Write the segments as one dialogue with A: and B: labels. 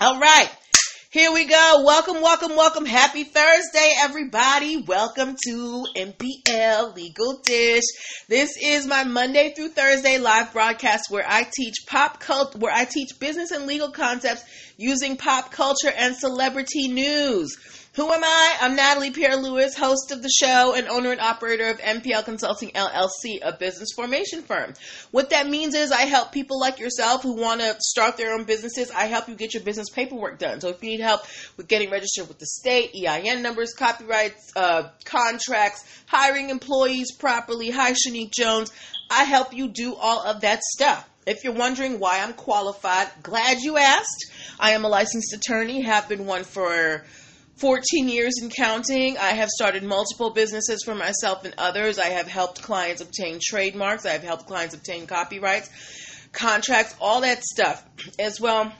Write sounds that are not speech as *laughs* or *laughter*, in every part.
A: All right. Here we go. Welcome, welcome, welcome. Happy Thursday, everybody. Welcome to MPL Legal Dish. This is my Monday through Thursday live broadcast where I teach pop cult, where I teach business and legal concepts using pop culture and celebrity news. Who am I? I'm Natalie Pierre Lewis, host of the show and owner and operator of MPL Consulting LLC, a business formation firm. What that means is I help people like yourself who want to start their own businesses. I help you get your business paperwork done. So if you need help with getting registered with the state, EIN numbers, copyrights, uh, contracts, hiring employees properly, hi Shanique Jones, I help you do all of that stuff. If you're wondering why I'm qualified, glad you asked. I am a licensed attorney, have been one for 14 years and counting. I have started multiple businesses for myself and others. I have helped clients obtain trademarks. I have helped clients obtain copyrights, contracts, all that stuff as well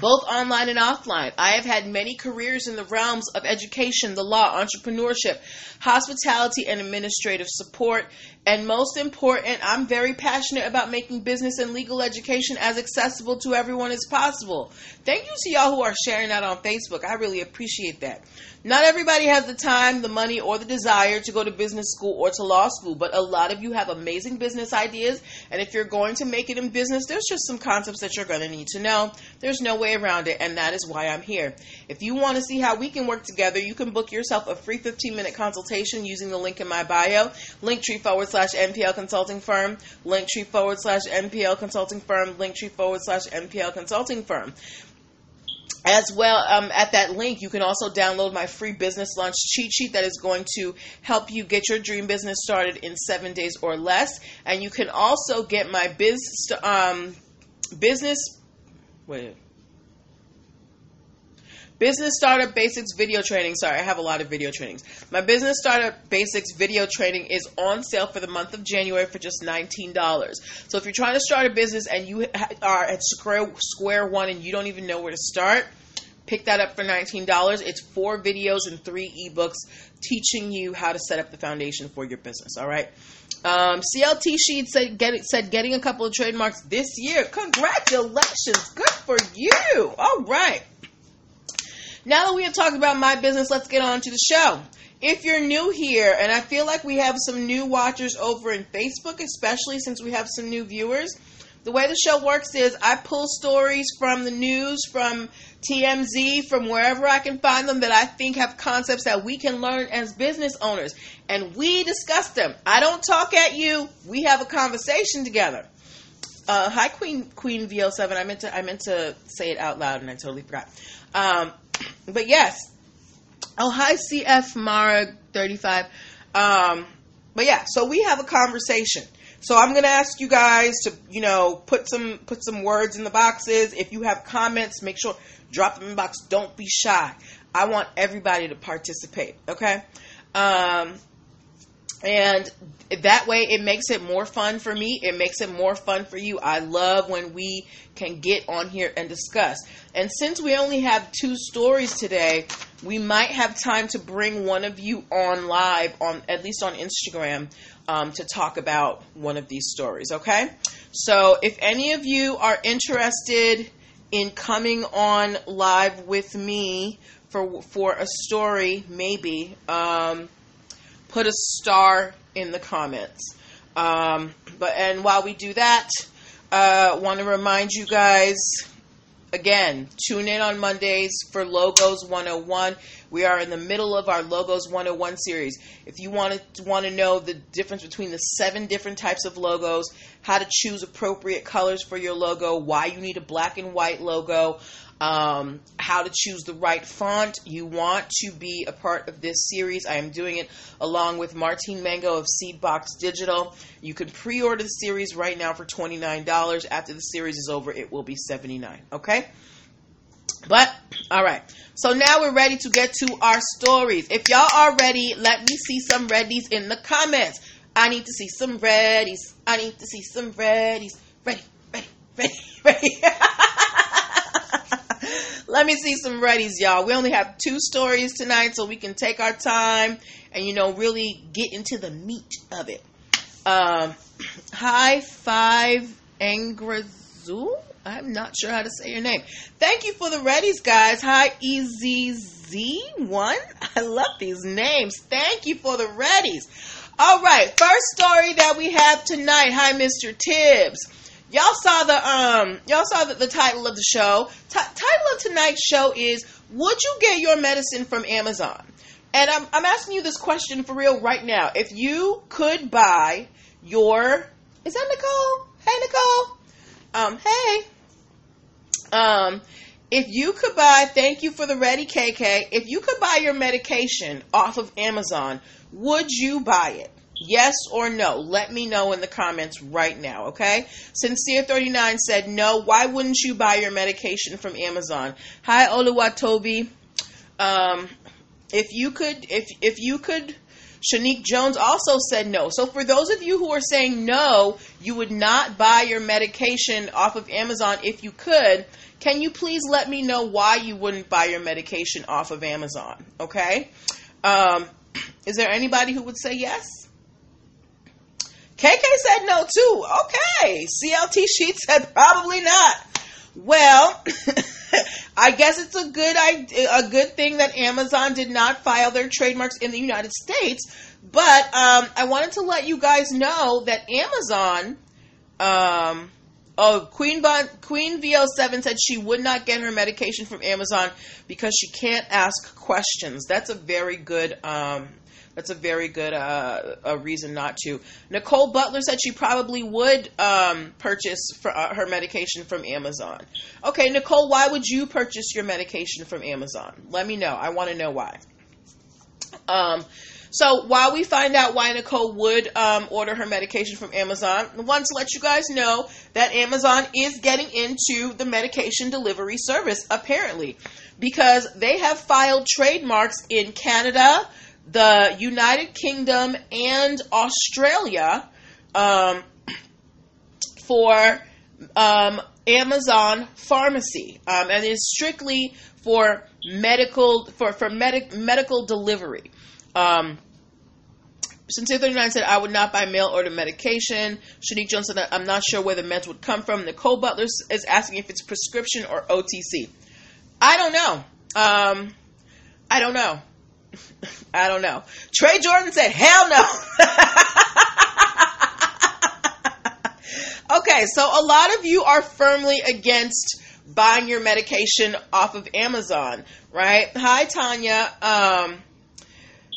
A: both online and offline. I have had many careers in the realms of education, the law, entrepreneurship, hospitality, and administrative support. And most important, I'm very passionate about making business and legal education as accessible to everyone as possible. Thank you to y'all who are sharing that on Facebook. I really appreciate that. Not everybody has the time, the money, or the desire to go to business school or to law school, but a lot of you have amazing business ideas. And if you're going to make it in business, there's just some concepts that you're going to need to know. There's no way around it, and that is why I'm here. If you want to see how we can work together, you can book yourself a free 15 minute consultation using the link in my bio, linktree forward slash MPL consulting firm, linktree forward slash MPL consulting firm, linktree forward slash MPL consulting firm. As well um, at that link you can also download my free business launch cheat sheet that is going to help you get your dream business started in seven days or less. And you can also get my biz um, business wait Business Startup Basics video training. Sorry, I have a lot of video trainings. My Business Startup Basics video training is on sale for the month of January for just $19. So if you're trying to start a business and you are at square, square one and you don't even know where to start, pick that up for $19. It's four videos and three ebooks teaching you how to set up the foundation for your business. All right. Um, CLT Sheet said, get, said getting a couple of trademarks this year. Congratulations. Good for you. All right. Now that we have talked about my business, let's get on to the show. If you're new here, and I feel like we have some new watchers over in Facebook, especially since we have some new viewers, the way the show works is I pull stories from the news, from TMZ, from wherever I can find them that I think have concepts that we can learn as business owners. And we discuss them. I don't talk at you, we have a conversation together. Uh, hi, Queen Queen VL7. I meant to I meant to say it out loud and I totally forgot. Um, but yes. Oh, hi, CF Mara 35. Um, but yeah, so we have a conversation. So I'm gonna ask you guys to, you know, put some put some words in the boxes. If you have comments, make sure drop them in the box. Don't be shy. I want everybody to participate. Okay. Um, and that way it makes it more fun for me. It makes it more fun for you. I love when we can get on here and discuss. And since we only have two stories today we might have time to bring one of you on live on at least on instagram um, to talk about one of these stories okay? So if any of you are interested in coming on live with me for for a story maybe um, put a star in the comments. Um, but and while we do that, uh, want to remind you guys again, tune in on Mondays for Logos 101. We are in the middle of our Logos 101 series. If you want to want to know the difference between the seven different types of logos, how to choose appropriate colors for your logo, why you need a black and white logo, um, how to choose the right font. You want to be a part of this series. I am doing it along with Martine Mango of Seedbox Digital. You can pre order the series right now for $29. After the series is over, it will be $79. Okay? But, all right. So now we're ready to get to our stories. If y'all are ready, let me see some readies in the comments. I need to see some readies. I need to see some readies. Ready, ready, ready, *laughs* ready. Let me see some readies, y'all. We only have two stories tonight, so we can take our time and, you know, really get into the meat of it. Um, *clears throat* high five, Angrazor. Zoo. I'm not sure how to say your name. Thank you for the readies, guys. Hi, EZZ1. I love these names. Thank you for the readies. All right, first story that we have tonight. Hi, Mr. Tibbs. Y'all saw the um, y'all saw the, the title of the show. T- title of tonight's show is "Would you get your medicine from Amazon?" And I'm I'm asking you this question for real right now. If you could buy your, is that Nicole? Hey, Nicole. Um, hey. Um, if you could buy, thank you for the ready KK. If you could buy your medication off of Amazon, would you buy it? Yes or no? Let me know in the comments right now, okay? Sincere39 said no. Why wouldn't you buy your medication from Amazon? Hi, Oluwatobi. Um, if you could, if if you could, Shanique Jones also said no. So for those of you who are saying no, you would not buy your medication off of Amazon if you could. Can you please let me know why you wouldn't buy your medication off of Amazon? Okay. Um, *clears throat* is there anybody who would say yes? KK said no too. Okay. CLT Sheet said probably not. Well, *laughs* I guess it's a good a good thing that Amazon did not file their trademarks in the United States. But um, I wanted to let you guys know that Amazon, um, oh Queen bon, Queen VL7 said she would not get her medication from Amazon because she can't ask questions. That's a very good um, that's a very good uh, a reason not to. Nicole Butler said she probably would um, purchase for, uh, her medication from Amazon. Okay, Nicole, why would you purchase your medication from Amazon? Let me know. I want to know why. Um, so while we find out why Nicole would um, order her medication from Amazon, I want to let you guys know that Amazon is getting into the medication delivery service, apparently, because they have filed trademarks in Canada, the United Kingdom and Australia um, *clears throat* for um, Amazon Pharmacy, um, and it's strictly for medical for for medic, medical delivery. Um, Sincere 39 said, I would not buy mail order medication. Shanique Johnson, I'm not sure where the meds would come from. Nicole Butler is asking if it's prescription or OTC. I don't know. Um, I don't know. I don't know. Trey Jordan said, hell no. *laughs* okay, so a lot of you are firmly against buying your medication off of Amazon, right? Hi, Tanya. Um,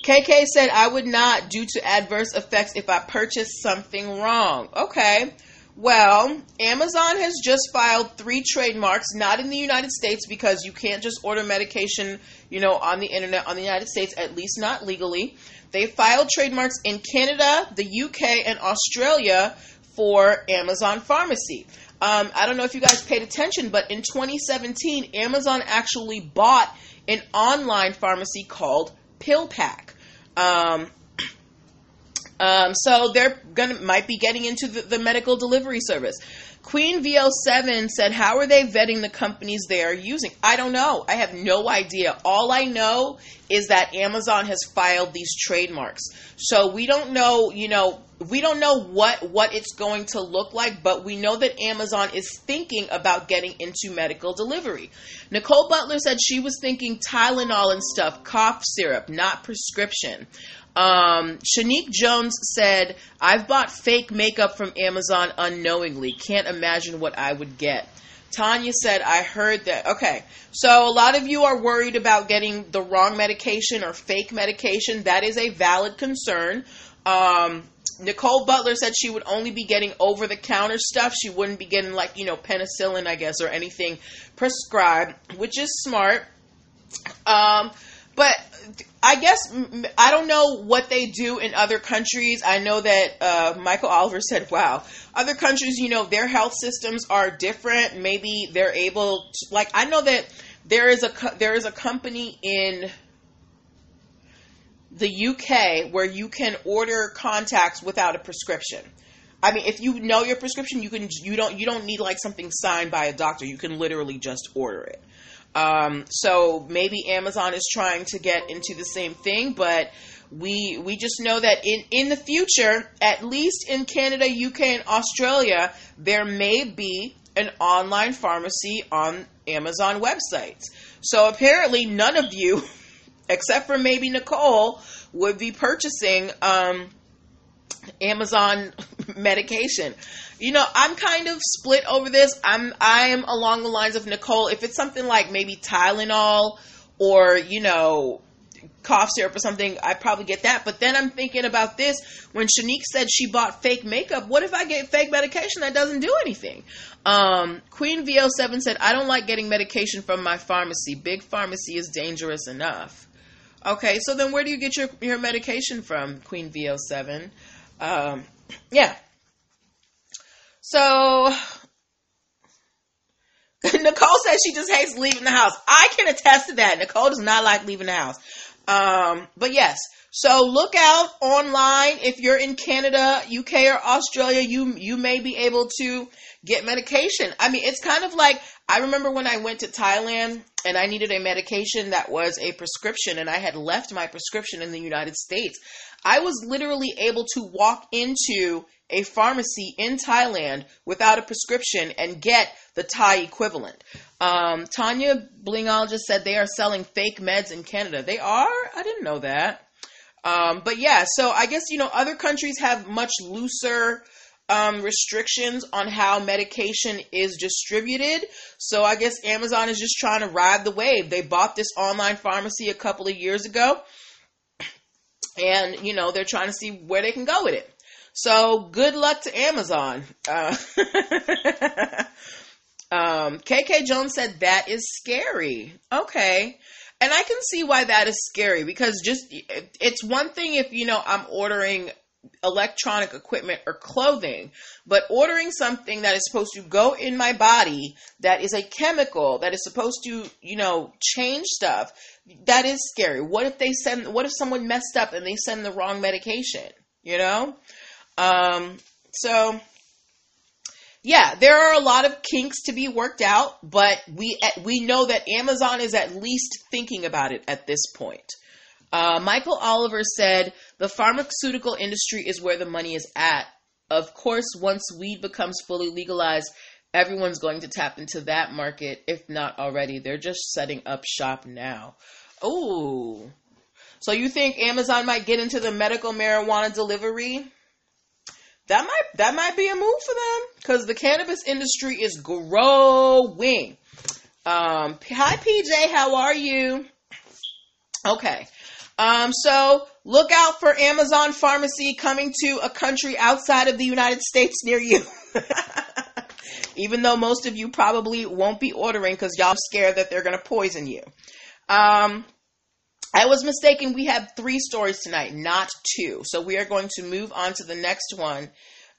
A: KK said, I would not due to adverse effects if I purchased something wrong. Okay. Well, Amazon has just filed three trademarks, not in the United States because you can't just order medication, you know, on the internet on the United States, at least not legally. They filed trademarks in Canada, the UK, and Australia for Amazon Pharmacy. Um, I don't know if you guys paid attention, but in 2017, Amazon actually bought an online pharmacy called PillPack. Um, um, so they're gonna might be getting into the, the medical delivery service. Queen VL7 said, How are they vetting the companies they are using? I don't know. I have no idea. All I know is that Amazon has filed these trademarks. So we don't know, you know, we don't know what what it's going to look like, but we know that Amazon is thinking about getting into medical delivery. Nicole Butler said she was thinking Tylenol and stuff, cough syrup, not prescription. Um, Shanique Jones said, I've bought fake makeup from Amazon unknowingly. Can't imagine what I would get. Tanya said, I heard that. Okay. So a lot of you are worried about getting the wrong medication or fake medication. That is a valid concern. Um, Nicole Butler said she would only be getting over the counter stuff. She wouldn't be getting, like, you know, penicillin, I guess, or anything prescribed, which is smart. Um, but I guess I don't know what they do in other countries. I know that uh, Michael Oliver said, "Wow, other countries, you know, their health systems are different. Maybe they're able to, like I know that there is a there is a company in the UK where you can order contacts without a prescription. I mean, if you know your prescription, you can you don't you don't need like something signed by a doctor. You can literally just order it. Um, so maybe Amazon is trying to get into the same thing, but we we just know that in in the future, at least in Canada, UK, and Australia, there may be an online pharmacy on Amazon websites. So apparently, none of you, *laughs* except for maybe Nicole, would be purchasing um, Amazon medication. You know, I'm kind of split over this. I'm I am along the lines of Nicole. If it's something like maybe Tylenol or you know cough syrup or something, I probably get that. But then I'm thinking about this when Shanique said she bought fake makeup. What if I get fake medication that doesn't do anything? Um, Queen VO7 said, I don't like getting medication from my pharmacy. Big pharmacy is dangerous enough. Okay, so then where do you get your, your medication from, Queen VO7? Um, yeah. So *laughs* Nicole says she just hates leaving the house. I can attest to that. Nicole does not like leaving the house. Um, but yes, so look out online if you're in Canada, UK, or Australia. You you may be able to get medication. I mean, it's kind of like I remember when I went to Thailand and I needed a medication that was a prescription, and I had left my prescription in the United States. I was literally able to walk into a pharmacy in Thailand without a prescription and get the Thai equivalent. Um, Tanya Blingal just said they are selling fake meds in Canada. They are? I didn't know that. Um, but yeah, so I guess, you know, other countries have much looser um, restrictions on how medication is distributed. So I guess Amazon is just trying to ride the wave. They bought this online pharmacy a couple of years ago. And, you know, they're trying to see where they can go with it. So good luck to Amazon. Uh, *laughs* um, KK Jones said that is scary. Okay. And I can see why that is scary because just it's one thing if you know I'm ordering electronic equipment or clothing, but ordering something that is supposed to go in my body that is a chemical that is supposed to, you know, change stuff, that is scary. What if they send what if someone messed up and they send the wrong medication, you know? Um, so yeah, there are a lot of kinks to be worked out, but we we know that Amazon is at least thinking about it at this point. Uh, Michael Oliver said the pharmaceutical industry is where the money is at. Of course, once weed becomes fully legalized, everyone's going to tap into that market, if not already. They're just setting up shop now. Oh, so you think Amazon might get into the medical marijuana delivery? that might that might be a move for them because the cannabis industry is growing. Um, hi PJ, how are you? Okay. Um, so look out for Amazon Pharmacy coming to a country outside of the United States near you. *laughs* Even though most of you probably won't be ordering because y'all scared that they're going to poison you. Um, I was mistaken. We have three stories tonight, not two. So we are going to move on to the next one.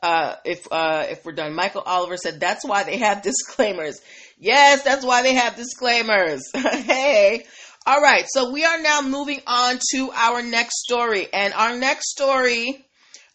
A: Uh, if uh, if we're done, Michael Oliver said that's why they have *laughs* disclaimers. Yes, that's why they have disclaimers. *laughs* hey, all right. So we are now moving on to our next story, and our next story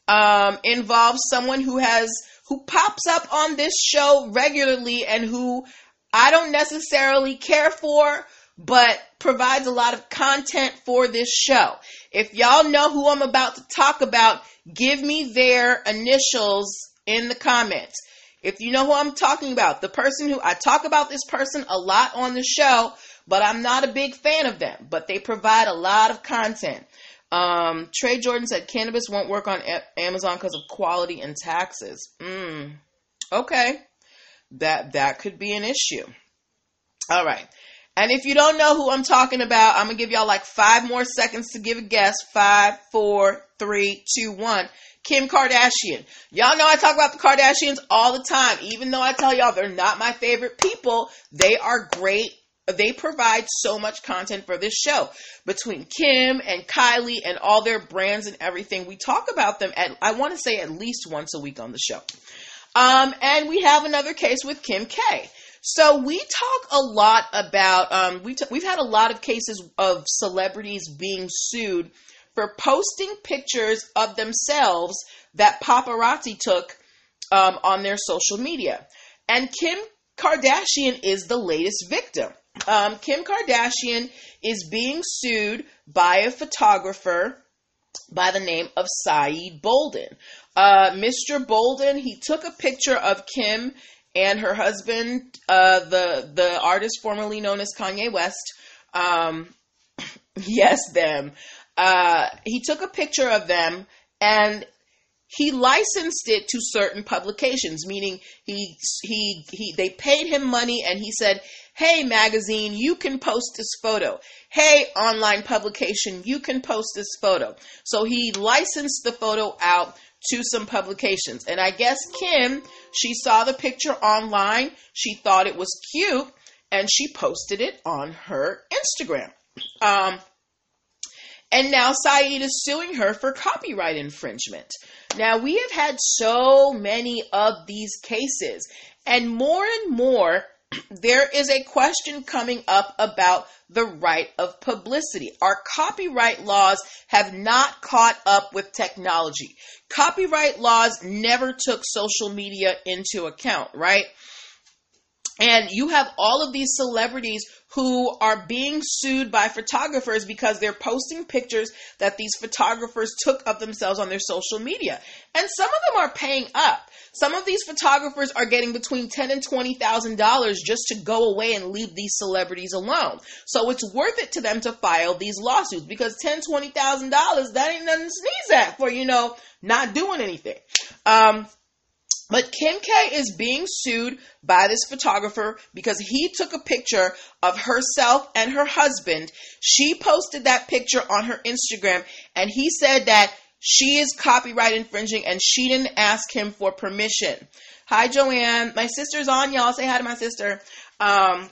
A: um, involves someone who has who pops up on this show regularly and who I don't necessarily care for, but provides a lot of content for this show. If y'all know who I'm about to talk about, give me their initials in the comments. If you know who I'm talking about, the person who I talk about this person a lot on the show, but I'm not a big fan of them, but they provide a lot of content. Um, Trey Jordan said cannabis won't work on a- Amazon because of quality and taxes. Mm, okay, that that could be an issue. All right. And if you don't know who I'm talking about, I'm gonna give y'all like five more seconds to give a guess. Five, four, three, two, one. Kim Kardashian. Y'all know I talk about the Kardashians all the time. Even though I tell y'all they're not my favorite people, they are great. They provide so much content for this show. Between Kim and Kylie and all their brands and everything, we talk about them at, I want to say at least once a week on the show. Um, and we have another case with Kim K. So we talk a lot about um, we t- we've had a lot of cases of celebrities being sued for posting pictures of themselves that paparazzi took um, on their social media, and Kim Kardashian is the latest victim. Um, Kim Kardashian is being sued by a photographer by the name of Saeed Bolden. Uh, Mr. Bolden, he took a picture of Kim and her husband, uh, the the artist formerly known as Kanye West. Um, *coughs* yes, them. Uh, he took a picture of them and he licensed it to certain publications meaning he he he they paid him money and he said hey magazine you can post this photo. Hey online publication you can post this photo. So he licensed the photo out to some publications. And i guess kim she saw the picture online. She thought it was cute and she posted it on her instagram. Um, and now Saeed is suing her for copyright infringement. Now, we have had so many of these cases, and more and more, there is a question coming up about the right of publicity. Our copyright laws have not caught up with technology. Copyright laws never took social media into account, right? And you have all of these celebrities who are being sued by photographers because they're posting pictures that these photographers took of themselves on their social media. And some of them are paying up. Some of these photographers are getting between ten and twenty thousand dollars just to go away and leave these celebrities alone. So it's worth it to them to file these lawsuits because ten, twenty thousand dollars that ain't nothing to sneeze at for you know not doing anything. Um, but Kim K is being sued by this photographer because he took a picture of herself and her husband. She posted that picture on her Instagram and he said that she is copyright infringing and she didn't ask him for permission. Hi, Joanne. My sister's on, y'all. Say hi to my sister. Um,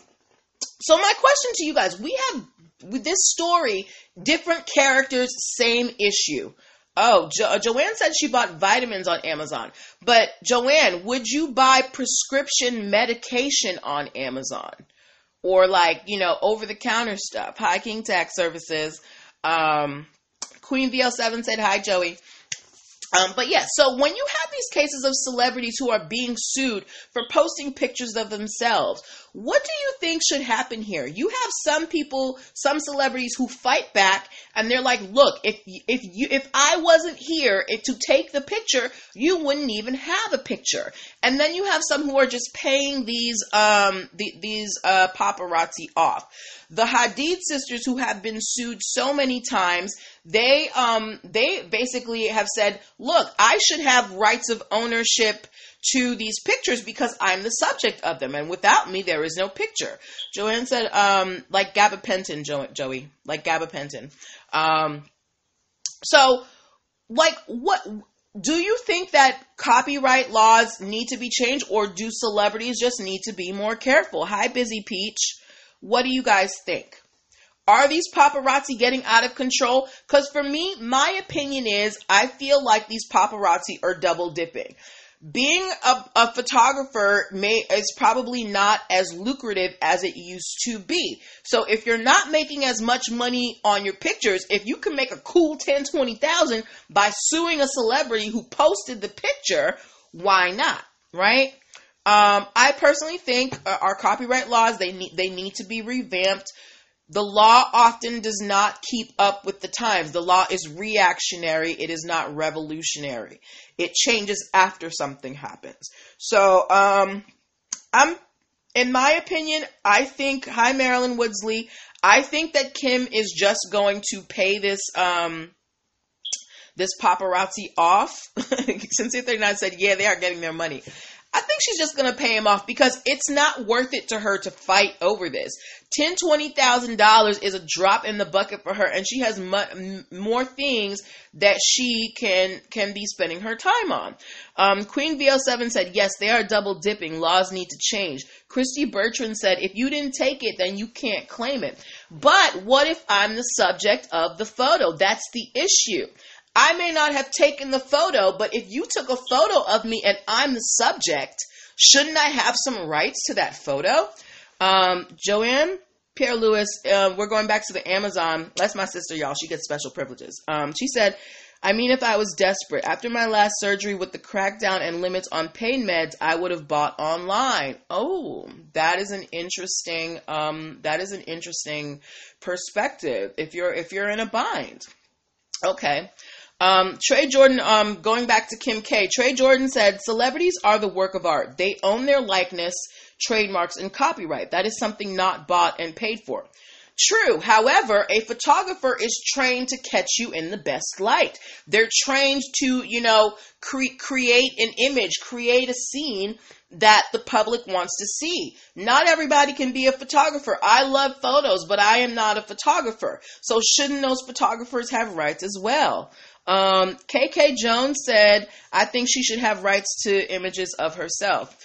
A: so, my question to you guys we have with this story different characters, same issue. Oh, jo- uh, Joanne said she bought vitamins on Amazon. But Joanne, would you buy prescription medication on Amazon? Or like, you know, over the counter stuff? Hi, King Tax Services. Um, Queen VL7 said, Hi, Joey. Um, but yeah, so when you have these cases of celebrities who are being sued for posting pictures of themselves, what do you think should happen here? You have some people, some celebrities who fight back and they're like, "Look, if if you if I wasn't here if, to take the picture, you wouldn't even have a picture." And then you have some who are just paying these um the, these uh, paparazzi off. The Hadid sisters who have been sued so many times they um they basically have said, "Look, I should have rights of ownership to these pictures because I'm the subject of them, and without me, there is no picture." Joanne said, um, "Like gabapentin, jo- Joey, like gabapentin." Um, so, like, what do you think that copyright laws need to be changed, or do celebrities just need to be more careful? Hi, Busy Peach. What do you guys think? Are these paparazzi getting out of control? Because for me, my opinion is I feel like these paparazzi are double dipping. Being a, a photographer may is probably not as lucrative as it used to be. So if you're not making as much money on your pictures, if you can make a cool 10, 20,000 by suing a celebrity who posted the picture, why not? Right? Um, I personally think uh, our copyright laws they need they need to be revamped the law often does not keep up with the times. The law is reactionary, it is not revolutionary. It changes after something happens. So, um, I'm, in my opinion, I think, hi, Marilyn Woodsley, I think that Kim is just going to pay this, um, this paparazzi off. *laughs* Sincere 39 said, yeah, they are getting their money. I think she's just going to pay him off because it's not worth it to her to fight over this. Ten, twenty thousand dollars is a drop in the bucket for her, and she has m- more things that she can can be spending her time on. Um, Queen VL7 said, "Yes, they are double dipping. Laws need to change." Christy Bertrand said, "If you didn't take it, then you can't claim it." But what if I'm the subject of the photo? That's the issue. I may not have taken the photo, but if you took a photo of me and I'm the subject, shouldn't I have some rights to that photo? Um, Joanne Pierre Lewis, uh, we're going back to the Amazon. That's my sister, y'all. She gets special privileges. Um, she said, I mean, if I was desperate, after my last surgery with the crackdown and limits on pain meds, I would have bought online. Oh, that is an interesting, um, that is an interesting perspective. If you're if you're in a bind, okay. Um, Trey Jordan, um, going back to Kim K, Trey Jordan said, celebrities are the work of art. They own their likeness, trademarks, and copyright. That is something not bought and paid for. True. However, a photographer is trained to catch you in the best light. They're trained to, you know, cre- create an image, create a scene that the public wants to see. Not everybody can be a photographer. I love photos, but I am not a photographer. So shouldn't those photographers have rights as well? Um, KK Jones said, I think she should have rights to images of herself.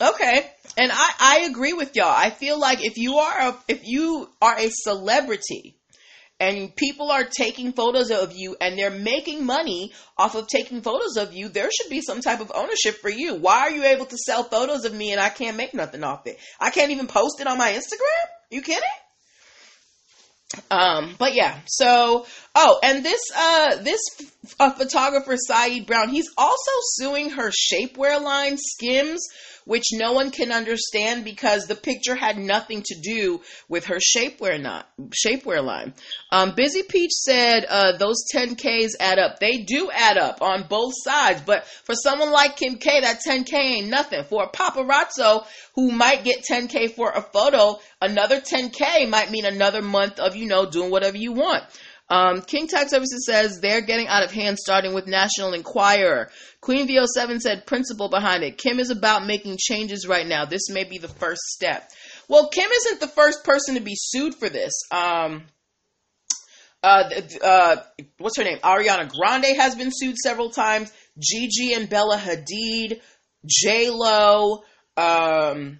A: Okay. And I, I agree with y'all. I feel like if you are a, if you are a celebrity and people are taking photos of you and they're making money off of taking photos of you, there should be some type of ownership for you. Why are you able to sell photos of me and I can't make nothing off it? I can't even post it on my Instagram? You kidding? Um, but yeah, so oh, and this uh this uh, photographer Saeed Brown, he's also suing her shapewear line Skims which no one can understand because the picture had nothing to do with her shapewear not shapewear line. Um, Busy Peach said uh, those 10Ks add up. They do add up on both sides, but for someone like Kim K, that 10K ain't nothing. For a paparazzo who might get 10K for a photo, another 10K might mean another month of, you know, doing whatever you want. Um, King Tax Services says they're getting out of hand, starting with National Enquirer. Queen VO7 said principle behind it. Kim is about making changes right now. This may be the first step. Well, Kim isn't the first person to be sued for this. Um, uh, uh, what's her name? Ariana Grande has been sued several times. Gigi and Bella Hadid, J Lo, um,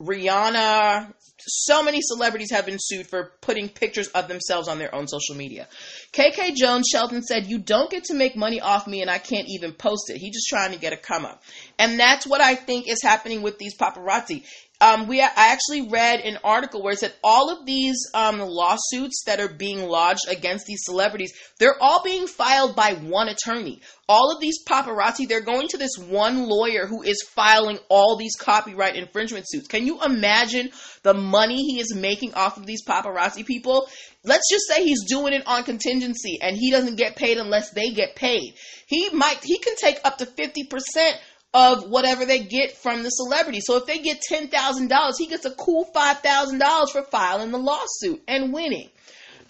A: Rihanna, so many celebrities have been sued for putting pictures of themselves on their own social media. KK Jones Shelton said, You don't get to make money off me and I can't even post it. He's just trying to get a come up. And that's what I think is happening with these paparazzi um, we I actually read an article where it said all of these um, lawsuits that are being lodged against these celebrities, they're all being filed by one attorney. All of these paparazzi, they're going to this one lawyer who is filing all these copyright infringement suits. Can you imagine the money he is making off of these paparazzi people? Let's just say he's doing it on contingency and he doesn't get paid unless they get paid. He might he can take up to 50% of whatever they get from the celebrity. So if they get $10,000, he gets a cool $5,000 for filing the lawsuit and winning.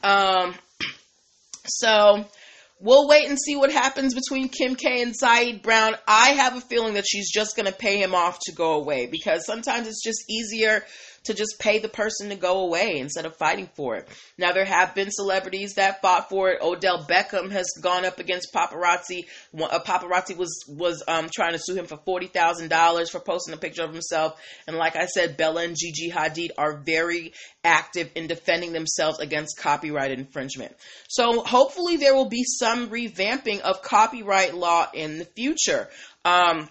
A: Um, *clears throat* so we'll wait and see what happens between Kim K and Saeed Brown. I have a feeling that she's just going to pay him off to go away because sometimes it's just easier to just pay the person to go away instead of fighting for it. Now, there have been celebrities that fought for it. Odell Beckham has gone up against paparazzi. A paparazzi was was um, trying to sue him for forty thousand dollars for posting a picture of himself. And like I said, Bella and Gigi Hadid are very active in defending themselves against copyright infringement. So hopefully, there will be some revamping of copyright law in the future. Um,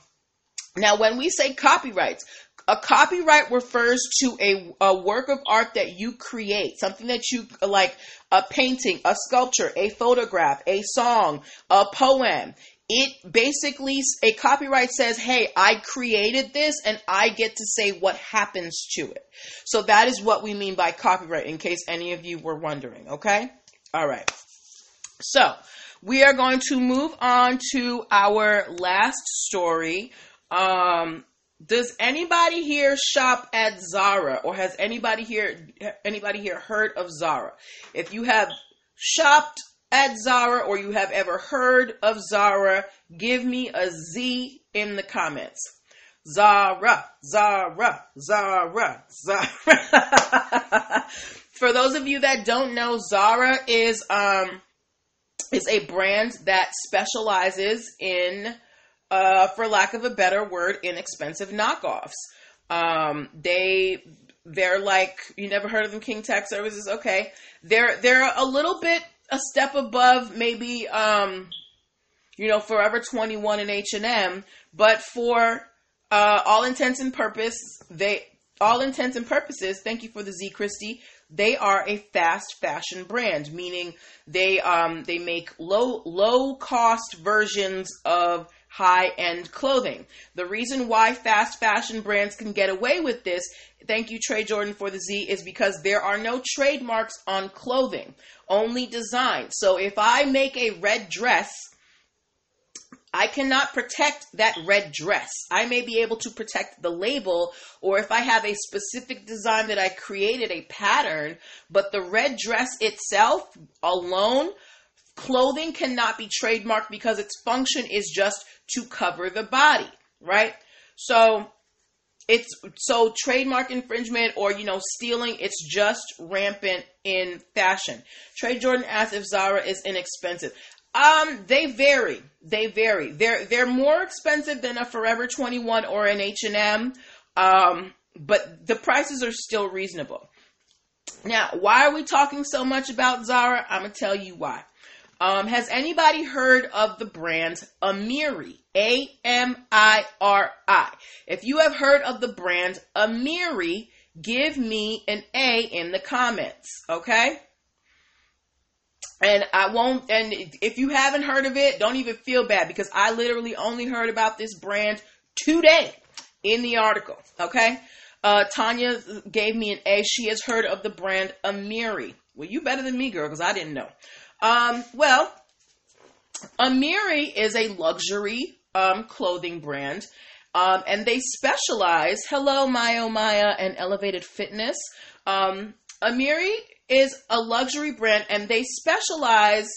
A: now, when we say copyrights, a copyright refers to a, a work of art that you create, something that you like a painting, a sculpture, a photograph, a song, a poem. It basically, a copyright says, hey, I created this and I get to say what happens to it. So that is what we mean by copyright, in case any of you were wondering, okay? All right. So we are going to move on to our last story. Um, does anybody here shop at Zara or has anybody here anybody here heard of Zara? If you have shopped at Zara or you have ever heard of Zara, give me a Z in the comments. Zara, Zara, Zara, Zara. *laughs* For those of you that don't know, Zara is um is a brand that specializes in uh, for lack of a better word, inexpensive knockoffs. Um, they they're like you never heard of them, King Tax Services. Okay, they're they're a little bit a step above maybe um, you know Forever Twenty One and H and M, but for uh, all intents and purpose, they all intents and purposes. Thank you for the Z Christie. They are a fast fashion brand, meaning they um, they make low low cost versions of high end clothing. The reason why fast fashion brands can get away with this, thank you, Trey Jordan, for the Z, is because there are no trademarks on clothing, only design. So if I make a red dress, I cannot protect that red dress. I may be able to protect the label, or if I have a specific design that I created, a pattern, but the red dress itself alone, clothing cannot be trademarked because its function is just to cover the body, right? So it's so trademark infringement or you know stealing it's just rampant in fashion trey jordan asks if zara is inexpensive um, they vary. They vary. They're they're more expensive than a Forever 21 or an H&M. Um, but the prices are still reasonable. Now, why are we talking so much about Zara? I'm gonna tell you why. Um, has anybody heard of the brand Amiri? A M I R I. If you have heard of the brand Amiri, give me an A in the comments, okay? and I won't. And if you haven't heard of it, don't even feel bad because I literally only heard about this brand today in the article. Okay. Uh, Tanya gave me an A. She has heard of the brand Amiri. Well, you better than me, girl, because I didn't know. Um, well, Amiri is a luxury um, clothing brand, um, and they specialize. Hello, Maya Maya and Elevated Fitness. Um, Amiri is a luxury brand and they specialize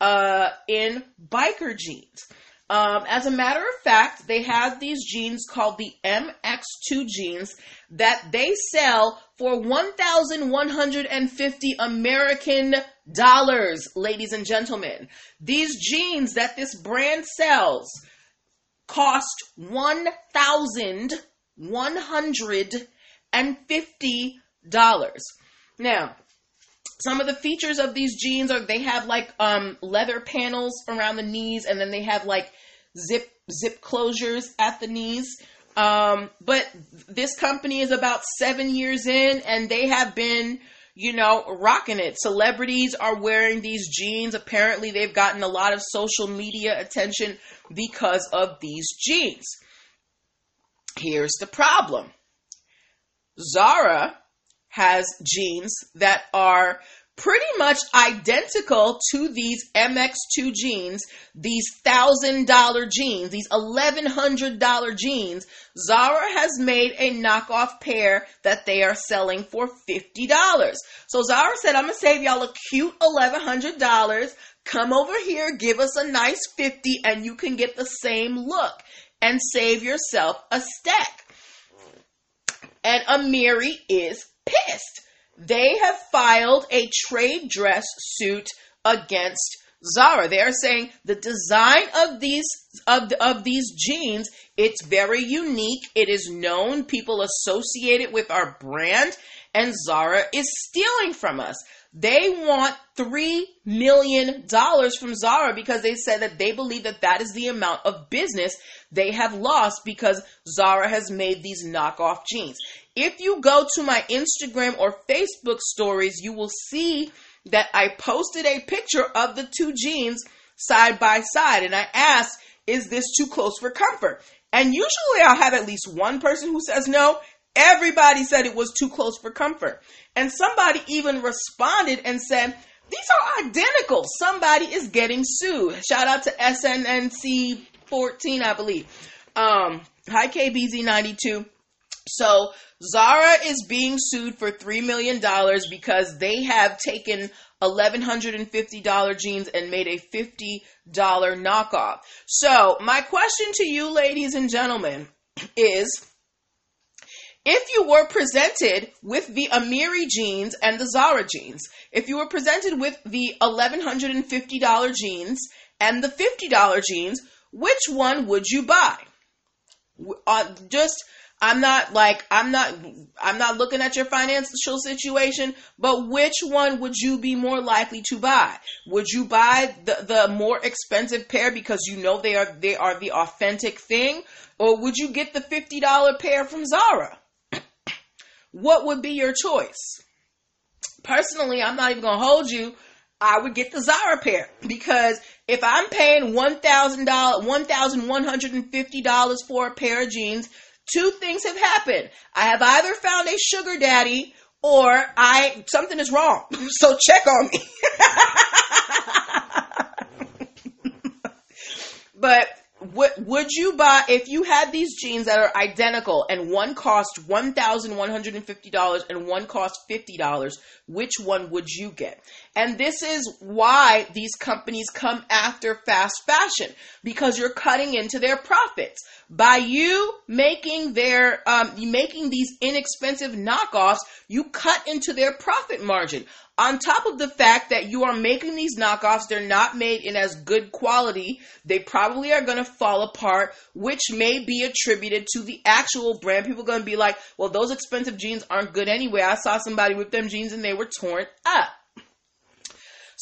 A: uh, in biker jeans. Um, as a matter of fact, they have these jeans called the MX2 jeans that they sell for 1,150 American dollars, ladies and gentlemen. These jeans that this brand sells cost $1,150. Now, some of the features of these jeans are they have like um, leather panels around the knees and then they have like zip zip closures at the knees. Um, but this company is about seven years in and they have been you know rocking it. Celebrities are wearing these jeans. Apparently they've gotten a lot of social media attention because of these jeans. Here's the problem. Zara has jeans that are pretty much identical to these MX2 jeans, these thousand dollar jeans, these eleven hundred dollar jeans. Zara has made a knockoff pair that they are selling for fifty dollars. So Zara said, "I'm gonna save y'all a cute eleven hundred dollars. Come over here, give us a nice fifty, and you can get the same look and save yourself a stack." And Amiri is pissed. They have filed a trade dress suit against Zara. They are saying the design of these of of these jeans it's very unique. It is known. People associate it with our brand, and Zara is stealing from us. They want $3 million from Zara because they said that they believe that that is the amount of business they have lost because Zara has made these knockoff jeans. If you go to my Instagram or Facebook stories, you will see that I posted a picture of the two jeans side by side and I asked, is this too close for comfort? And usually I'll have at least one person who says no. Everybody said it was too close for comfort. And somebody even responded and said, these are identical. Somebody is getting sued. Shout out to SNNC 14, I believe. Um, hi KBZ92. So Zara is being sued for $3 million because they have taken $1,150 jeans and made a $50 knockoff. So, my question to you, ladies and gentlemen, is if you were presented with the Amiri jeans and the Zara jeans, if you were presented with the $1,150 jeans and the $50 jeans, which one would you buy? Uh, just I'm not like I'm not I'm not looking at your financial situation, but which one would you be more likely to buy? Would you buy the, the more expensive pair because you know they are they are the authentic thing, or would you get the fifty dollar pair from Zara? *clears throat* what would be your choice? Personally, I'm not even gonna hold you. I would get the Zara pair because if I'm paying one thousand dollars, one thousand one hundred and fifty dollars for a pair of jeans, two things have happened. I have either found a sugar daddy or I something is wrong. *laughs* So check on me. *laughs* but would would you buy if you had these jeans that are identical and one cost one thousand one hundred and fifty dollars and one cost fifty dollars? Which one would you get? And this is why these companies come after fast fashion because you're cutting into their profits by you making their um, making these inexpensive knockoffs. You cut into their profit margin on top of the fact that you are making these knockoffs, they're not made in as good quality. They probably are going to fall apart, which may be attributed to the actual brand. People are going to be like, well, those expensive jeans aren't good anyway. I saw somebody with them jeans and they were torn up.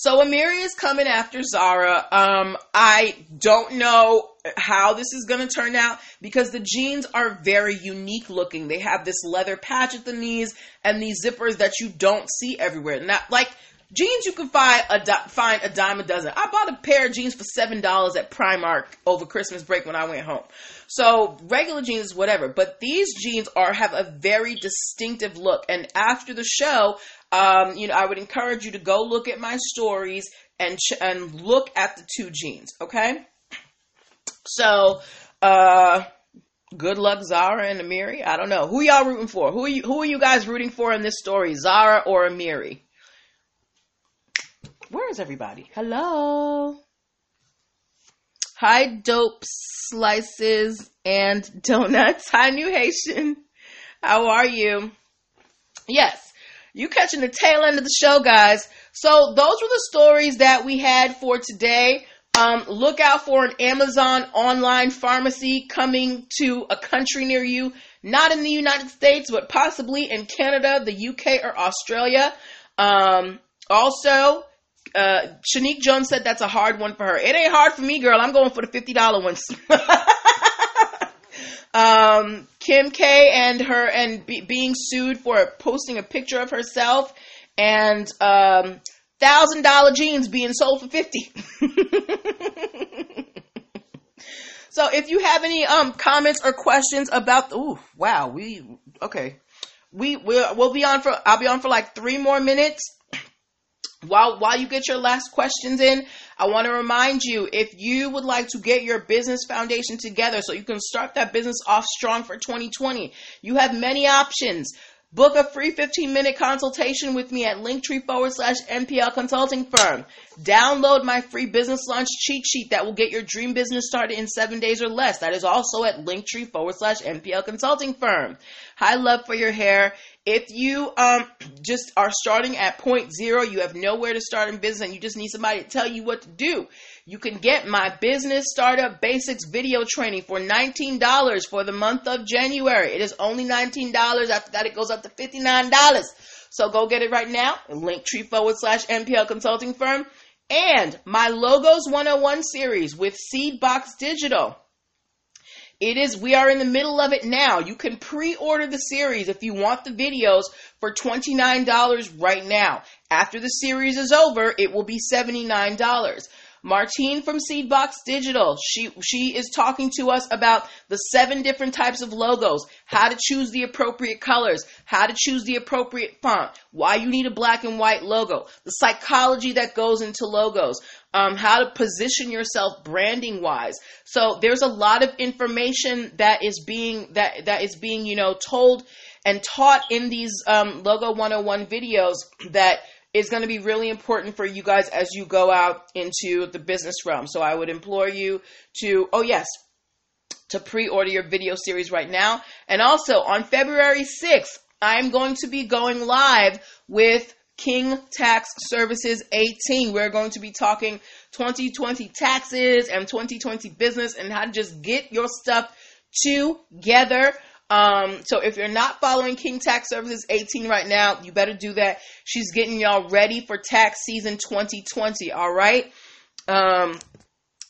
A: So Amiri is coming after Zara. Um, I don't know how this is going to turn out because the jeans are very unique looking. They have this leather patch at the knees and these zippers that you don't see everywhere. Not like jeans you can find a find a dime a dozen. I bought a pair of jeans for seven dollars at Primark over Christmas break when I went home. So regular jeans, whatever, but these jeans are have a very distinctive look. And after the show, um, you know, I would encourage you to go look at my stories and ch- and look at the two jeans. Okay. So, uh, good luck, Zara and Amiri. I don't know who y'all rooting for. Who are you? Who are you guys rooting for in this story, Zara or Amiri? Where is everybody? Hello. Hi, dope slices and donuts. Hi, New Haitian. How are you? Yes, you catching the tail end of the show, guys. So those were the stories that we had for today. Um, look out for an Amazon online pharmacy coming to a country near you, not in the United States, but possibly in Canada, the UK, or Australia. Um, also, uh, Shanique Jones said that's a hard one for her. It ain't hard for me, girl. I'm going for the $50 ones. *laughs* Um, Kim K and her and be, being sued for posting a picture of herself and um, thousand dollar jeans being sold for fifty. *laughs* so if you have any um comments or questions about, oh wow, we okay, we we'll, we'll be on for I'll be on for like three more minutes while while you get your last questions in I want to remind you if you would like to get your business foundation together so you can start that business off strong for 2020, you have many options. Book a free 15 minute consultation with me at linktree forward slash NPL consulting firm. Download my free business launch cheat sheet that will get your dream business started in seven days or less. That is also at linktree forward slash NPL consulting firm. High love for your hair. If you um just are starting at point zero, you have nowhere to start in business and you just need somebody to tell you what to do. You can get my business startup basics video training for $19 for the month of January. It is only $19. After that, it goes up to $59. So go get it right now. Link tree forward slash NPL consulting firm. And my Logos 101 series with Seedbox Digital. It is, we are in the middle of it now. You can pre order the series if you want the videos for $29 right now. After the series is over, it will be $79. Martine from Seedbox Digital. She she is talking to us about the seven different types of logos, how to choose the appropriate colors, how to choose the appropriate font, why you need a black and white logo, the psychology that goes into logos, um, how to position yourself branding wise. So there's a lot of information that is being that that is being you know told and taught in these um, logo 101 videos that is going to be really important for you guys as you go out into the business realm. So I would implore you to, oh yes, to pre-order your video series right now. And also on February 6th, I'm going to be going live with King Tax Services 18. We're going to be talking 2020 taxes and 2020 business and how to just get your stuff together. Um, so if you're not following King Tax Services 18 right now, you better do that. She's getting y'all ready for tax season 2020. All right. Um,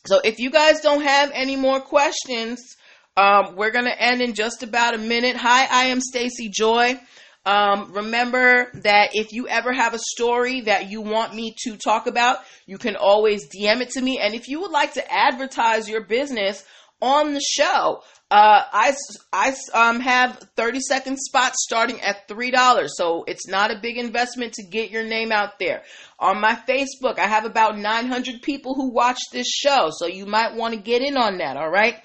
A: so if you guys don't have any more questions, um, we're gonna end in just about a minute. Hi, I am Stacy Joy. Um, remember that if you ever have a story that you want me to talk about, you can always DM it to me. And if you would like to advertise your business on the show, uh, I, I um, have 30 second spots starting at $3. So it's not a big investment to get your name out there. On my Facebook, I have about 900 people who watch this show. So you might want to get in on that. All right.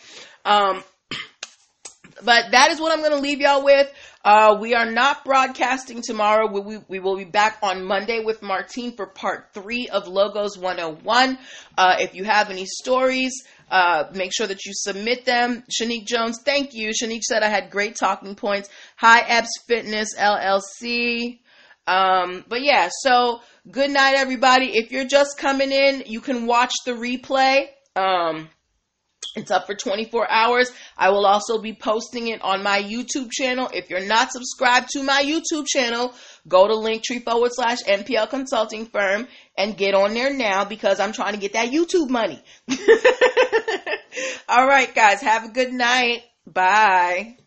A: Um, *clears throat* but that is what I'm going to leave y'all with. Uh, we are not broadcasting tomorrow. We, we, we, will be back on Monday with Martine for part three of Logos 101. Uh, if you have any stories, uh, make sure that you submit them. Shanique Jones, thank you. Shanique said I had great talking points. Hi, Epps Fitness LLC. Um, but yeah, so good night, everybody. If you're just coming in, you can watch the replay. Um, it's up for 24 hours. I will also be posting it on my YouTube channel. If you're not subscribed to my YouTube channel, go to linktree forward slash NPL consulting firm and get on there now because I'm trying to get that YouTube money. *laughs* All right, guys, have a good night. Bye.